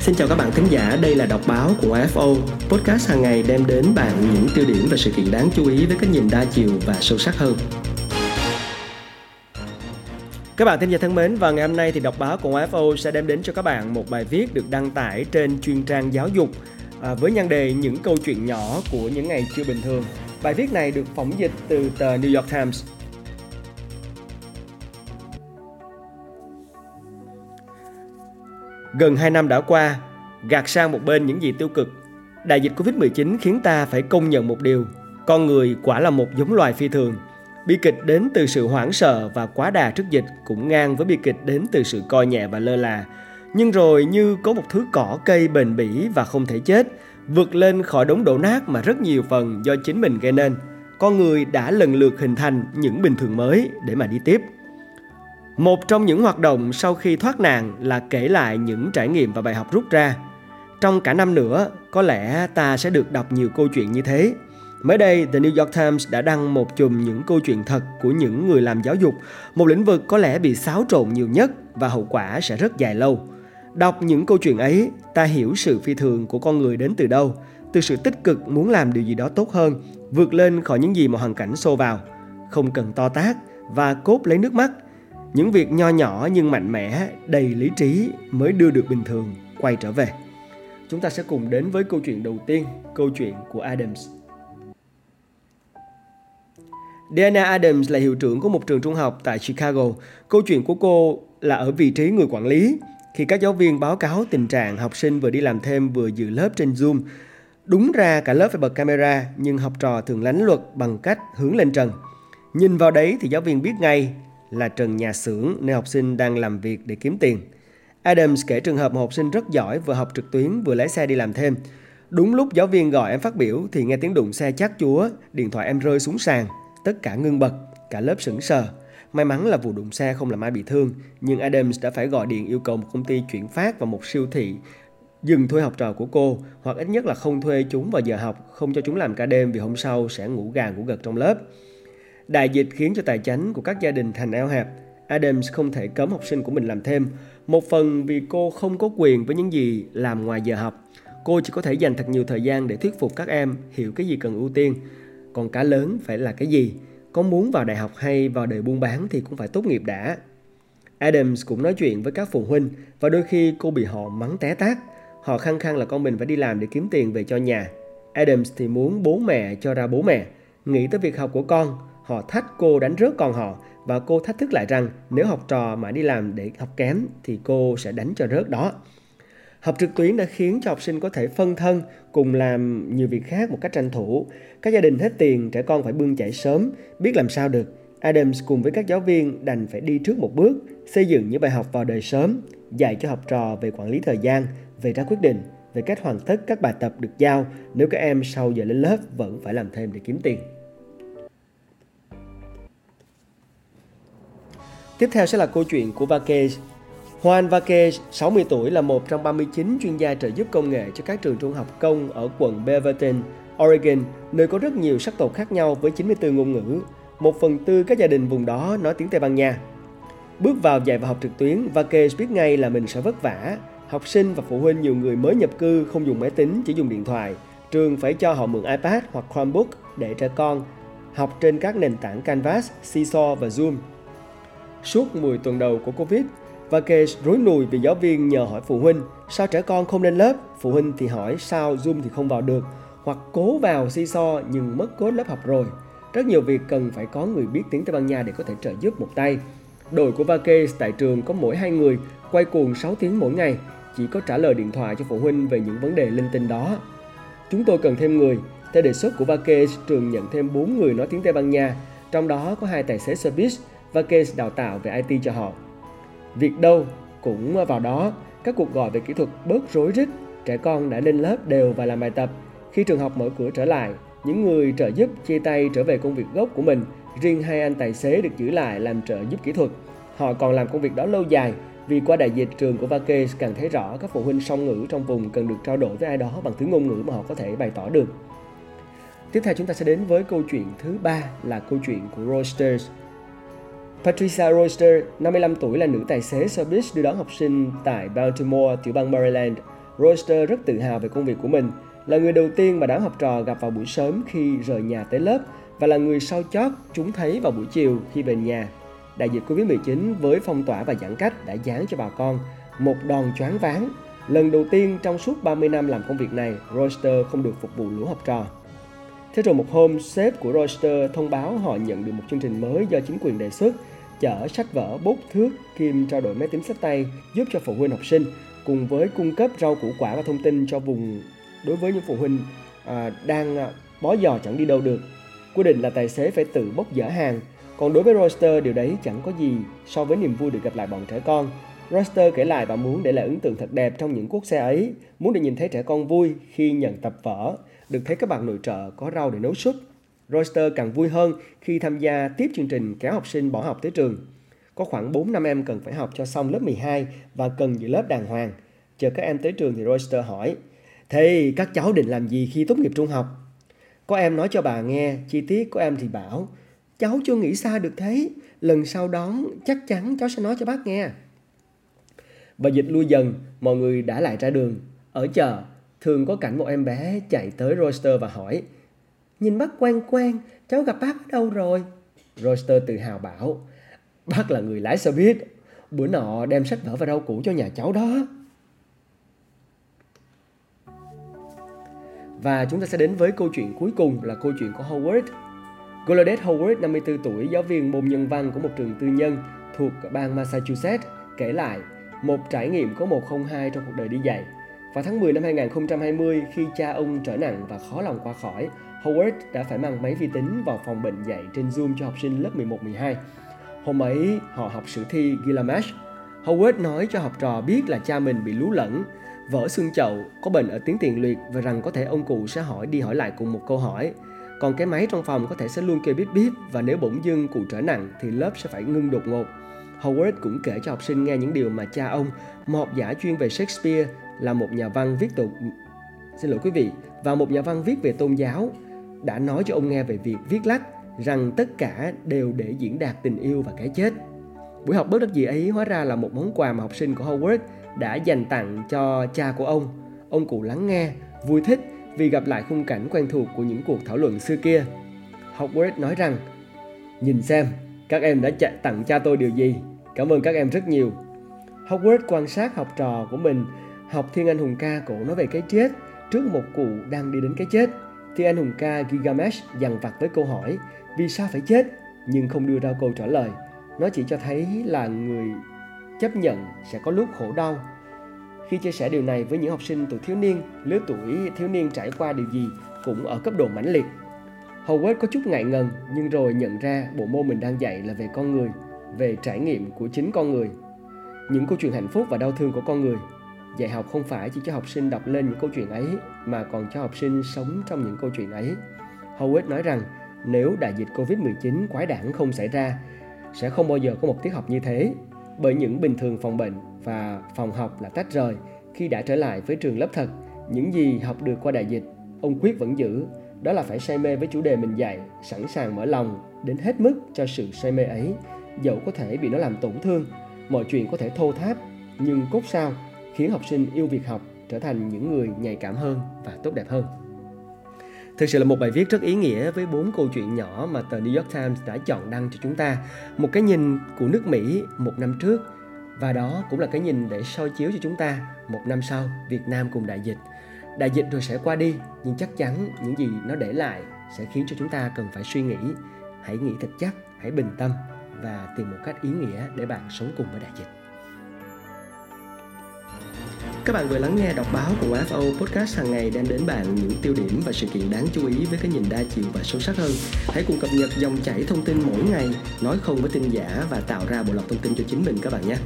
Xin chào các bạn thính giả, đây là đọc báo của AFO. Podcast hàng ngày đem đến bạn những tiêu điểm và sự kiện đáng chú ý với cách nhìn đa chiều và sâu sắc hơn. Các bạn thính giả thân mến, và ngày hôm nay thì đọc báo của AFO sẽ đem đến cho các bạn một bài viết được đăng tải trên chuyên trang giáo dục à, với nhan đề những câu chuyện nhỏ của những ngày chưa bình thường. Bài viết này được phỏng dịch từ tờ New York Times. Gần 2 năm đã qua, gạt sang một bên những gì tiêu cực, đại dịch Covid-19 khiến ta phải công nhận một điều, con người quả là một giống loài phi thường. Bi kịch đến từ sự hoảng sợ và quá đà trước dịch cũng ngang với bi kịch đến từ sự coi nhẹ và lơ là. Nhưng rồi như có một thứ cỏ cây bền bỉ và không thể chết, vượt lên khỏi đống đổ nát mà rất nhiều phần do chính mình gây nên. Con người đã lần lượt hình thành những bình thường mới để mà đi tiếp. Một trong những hoạt động sau khi thoát nạn là kể lại những trải nghiệm và bài học rút ra. Trong cả năm nữa, có lẽ ta sẽ được đọc nhiều câu chuyện như thế. Mới đây, The New York Times đã đăng một chùm những câu chuyện thật của những người làm giáo dục, một lĩnh vực có lẽ bị xáo trộn nhiều nhất và hậu quả sẽ rất dài lâu. Đọc những câu chuyện ấy, ta hiểu sự phi thường của con người đến từ đâu, từ sự tích cực muốn làm điều gì đó tốt hơn, vượt lên khỏi những gì mà hoàn cảnh xô vào. Không cần to tác và cốt lấy nước mắt – những việc nho nhỏ nhưng mạnh mẽ, đầy lý trí mới đưa được bình thường quay trở về. Chúng ta sẽ cùng đến với câu chuyện đầu tiên, câu chuyện của Adams. Diana Adams là hiệu trưởng của một trường trung học tại Chicago. Câu chuyện của cô là ở vị trí người quản lý. Khi các giáo viên báo cáo tình trạng học sinh vừa đi làm thêm vừa dự lớp trên Zoom, đúng ra cả lớp phải bật camera nhưng học trò thường lánh luật bằng cách hướng lên trần. Nhìn vào đấy thì giáo viên biết ngay là trần nhà xưởng nơi học sinh đang làm việc để kiếm tiền. Adams kể trường hợp một học sinh rất giỏi vừa học trực tuyến vừa lái xe đi làm thêm. Đúng lúc giáo viên gọi em phát biểu thì nghe tiếng đụng xe chát chúa, điện thoại em rơi xuống sàn, tất cả ngưng bật, cả lớp sững sờ. May mắn là vụ đụng xe không làm ai bị thương, nhưng Adams đã phải gọi điện yêu cầu một công ty chuyển phát và một siêu thị dừng thuê học trò của cô hoặc ít nhất là không thuê chúng vào giờ học, không cho chúng làm cả đêm vì hôm sau sẽ ngủ gà ngủ gật trong lớp. Đại dịch khiến cho tài chánh của các gia đình thành eo hẹp. Adams không thể cấm học sinh của mình làm thêm, một phần vì cô không có quyền với những gì làm ngoài giờ học. Cô chỉ có thể dành thật nhiều thời gian để thuyết phục các em hiểu cái gì cần ưu tiên. Còn cả lớn phải là cái gì? Có muốn vào đại học hay vào đời buôn bán thì cũng phải tốt nghiệp đã. Adams cũng nói chuyện với các phụ huynh và đôi khi cô bị họ mắng té tát. Họ khăng khăng là con mình phải đi làm để kiếm tiền về cho nhà. Adams thì muốn bố mẹ cho ra bố mẹ. Nghĩ tới việc học của con, Họ thách cô đánh rớt con họ và cô thách thức lại rằng nếu học trò mà đi làm để học kém thì cô sẽ đánh cho rớt đó. Học trực tuyến đã khiến cho học sinh có thể phân thân cùng làm nhiều việc khác một cách tranh thủ. Các gia đình hết tiền, trẻ con phải bươn chạy sớm, biết làm sao được. Adams cùng với các giáo viên đành phải đi trước một bước, xây dựng những bài học vào đời sớm, dạy cho học trò về quản lý thời gian, về ra quyết định, về cách hoàn tất các bài tập được giao nếu các em sau giờ lên lớp vẫn phải làm thêm để kiếm tiền. Tiếp theo sẽ là câu chuyện của Vakej. Juan Vakej, 60 tuổi là một trong 39 chuyên gia trợ giúp công nghệ cho các trường trung học công ở quận Beaverton, Oregon, nơi có rất nhiều sắc tộc khác nhau với 94 ngôn ngữ. Một phần tư các gia đình vùng đó nói tiếng Tây Ban Nha. Bước vào dạy và học trực tuyến, Vakej biết ngay là mình sẽ vất vả. Học sinh và phụ huynh nhiều người mới nhập cư không dùng máy tính, chỉ dùng điện thoại. Trường phải cho họ mượn iPad hoặc Chromebook để trẻ con học trên các nền tảng Canvas, Seesaw và Zoom Suốt 10 tuần đầu của Covid, Vakesh rối nùi vì giáo viên nhờ hỏi phụ huynh sao trẻ con không lên lớp, phụ huynh thì hỏi sao Zoom thì không vào được, hoặc cố vào si so nhưng mất cốt lớp học rồi. Rất nhiều việc cần phải có người biết tiếng Tây Ban Nha để có thể trợ giúp một tay. Đội của Vakes tại trường có mỗi hai người, quay cuồng 6 tiếng mỗi ngày, chỉ có trả lời điện thoại cho phụ huynh về những vấn đề linh tinh đó. Chúng tôi cần thêm người. Theo đề xuất của Vakes, trường nhận thêm 4 người nói tiếng Tây Ban Nha, trong đó có hai tài xế xe buýt và case đào tạo về IT cho họ. Việc đâu cũng vào đó, các cuộc gọi về kỹ thuật bớt rối rít, trẻ con đã lên lớp đều và làm bài tập. Khi trường học mở cửa trở lại, những người trợ giúp chia tay trở về công việc gốc của mình, riêng hai anh tài xế được giữ lại làm trợ giúp kỹ thuật. Họ còn làm công việc đó lâu dài vì qua đại dịch trường của Vacase càng thấy rõ các phụ huynh song ngữ trong vùng cần được trao đổi với ai đó bằng thứ ngôn ngữ mà họ có thể bày tỏ được. Tiếp theo chúng ta sẽ đến với câu chuyện thứ ba là câu chuyện của Roasters Patricia Royster, 55 tuổi là nữ tài xế xe buýt đưa đón học sinh tại Baltimore, tiểu bang Maryland. Royster rất tự hào về công việc của mình, là người đầu tiên mà đám học trò gặp vào buổi sớm khi rời nhà tới lớp và là người sau chót chúng thấy vào buổi chiều khi về nhà. Đại dịch Covid-19 với phong tỏa và giãn cách đã dán cho bà con một đòn choáng váng. Lần đầu tiên trong suốt 30 năm làm công việc này, Royster không được phục vụ lũ học trò. Thế rồi một hôm, sếp của Royster thông báo họ nhận được một chương trình mới do chính quyền đề xuất, chở sách vở, bút, thước, kim trao đổi máy tính sách tay giúp cho phụ huynh học sinh, cùng với cung cấp rau củ quả và thông tin cho vùng đối với những phụ huynh à, đang à, bó giò chẳng đi đâu được. Quy định là tài xế phải tự bốc dỡ hàng, còn đối với Royster điều đấy chẳng có gì so với niềm vui được gặp lại bọn trẻ con. Royster kể lại bà muốn để lại ấn tượng thật đẹp trong những cuốc xe ấy, muốn được nhìn thấy trẻ con vui khi nhận tập vở, được thấy các bạn nội trợ có rau để nấu súp. Royster càng vui hơn khi tham gia tiếp chương trình kéo học sinh bỏ học tới trường. Có khoảng 4 năm em cần phải học cho xong lớp 12 và cần giữ lớp đàng hoàng. Chờ các em tới trường thì Royster hỏi, Thế các cháu định làm gì khi tốt nghiệp trung học? Có em nói cho bà nghe, chi tiết của em thì bảo, cháu chưa nghĩ xa được thế, lần sau đón chắc chắn cháu sẽ nói cho bác nghe. Và dịch lui dần, mọi người đã lại ra đường. Ở chợ, thường có cảnh một em bé chạy tới Royster và hỏi Nhìn bác quen quen, cháu gặp bác ở đâu rồi? Royster tự hào bảo Bác là người lái xe buýt, bữa nọ đem sách vở và rau củ cho nhà cháu đó. Và chúng ta sẽ đến với câu chuyện cuối cùng là câu chuyện của Howard. Golodet Howard, 54 tuổi, giáo viên môn nhân văn của một trường tư nhân thuộc bang Massachusetts, kể lại một trải nghiệm có 102 trong cuộc đời đi dạy. Vào tháng 10 năm 2020, khi cha ông trở nặng và khó lòng qua khỏi, Howard đã phải mang máy vi tính vào phòng bệnh dạy trên Zoom cho học sinh lớp 11-12. Hôm ấy, họ học sử thi Gilgamesh. Howard nói cho học trò biết là cha mình bị lú lẫn, vỡ xương chậu, có bệnh ở tiếng tiền liệt và rằng có thể ông cụ sẽ hỏi đi hỏi lại cùng một câu hỏi. Còn cái máy trong phòng có thể sẽ luôn kêu bíp bíp và nếu bỗng dưng cụ trở nặng thì lớp sẽ phải ngưng đột ngột. Howard cũng kể cho học sinh nghe những điều mà cha ông, một học giả chuyên về Shakespeare, là một nhà văn viết tục xin lỗi quý vị và một nhà văn viết về tôn giáo đã nói cho ông nghe về việc viết lách rằng tất cả đều để diễn đạt tình yêu và cái chết. Buổi học bất đắc dĩ ấy hóa ra là một món quà mà học sinh của Howard đã dành tặng cho cha của ông. Ông cụ lắng nghe, vui thích vì gặp lại khung cảnh quen thuộc của những cuộc thảo luận xưa kia. Howard nói rằng, nhìn xem, các em đã tặng cha tôi điều gì. Cảm ơn các em rất nhiều. Howard quan sát học trò của mình học Thiên Anh Hùng ca cổ nói về cái chết trước một cụ đang đi đến cái chết. Thiên Anh Hùng ca Gilgamesh dằn vặt với câu hỏi vì sao phải chết nhưng không đưa ra câu trả lời. Nó chỉ cho thấy là người chấp nhận sẽ có lúc khổ đau. Khi chia sẻ điều này với những học sinh tuổi thiếu niên, lứa tuổi thiếu niên trải qua điều gì cũng ở cấp độ mãnh liệt. Howard có chút ngại ngần nhưng rồi nhận ra bộ môn mình đang dạy là về con người, về trải nghiệm của chính con người. Những câu chuyện hạnh phúc và đau thương của con người. Dạy học không phải chỉ cho học sinh đọc lên những câu chuyện ấy mà còn cho học sinh sống trong những câu chuyện ấy. Howard nói rằng nếu đại dịch Covid-19 quái đản không xảy ra, sẽ không bao giờ có một tiết học như thế bởi những bình thường phòng bệnh và phòng học là tách rời khi đã trở lại với trường lớp thật những gì học được qua đại dịch ông quyết vẫn giữ đó là phải say mê với chủ đề mình dạy sẵn sàng mở lòng đến hết mức cho sự say mê ấy dẫu có thể bị nó làm tổn thương mọi chuyện có thể thô tháp nhưng cốt sao khiến học sinh yêu việc học trở thành những người nhạy cảm hơn và tốt đẹp hơn Thực sự là một bài viết rất ý nghĩa với bốn câu chuyện nhỏ mà tờ New York Times đã chọn đăng cho chúng ta. Một cái nhìn của nước Mỹ một năm trước và đó cũng là cái nhìn để soi chiếu cho chúng ta một năm sau Việt Nam cùng đại dịch. Đại dịch rồi sẽ qua đi nhưng chắc chắn những gì nó để lại sẽ khiến cho chúng ta cần phải suy nghĩ. Hãy nghĩ thật chắc, hãy bình tâm và tìm một cách ý nghĩa để bạn sống cùng với đại dịch. Các bạn vừa lắng nghe đọc báo của FO Podcast hàng ngày đem đến bạn những tiêu điểm và sự kiện đáng chú ý với cái nhìn đa chiều và sâu sắc hơn. Hãy cùng cập nhật dòng chảy thông tin mỗi ngày, nói không với tin giả và tạo ra bộ lọc thông tin cho chính mình các bạn nhé.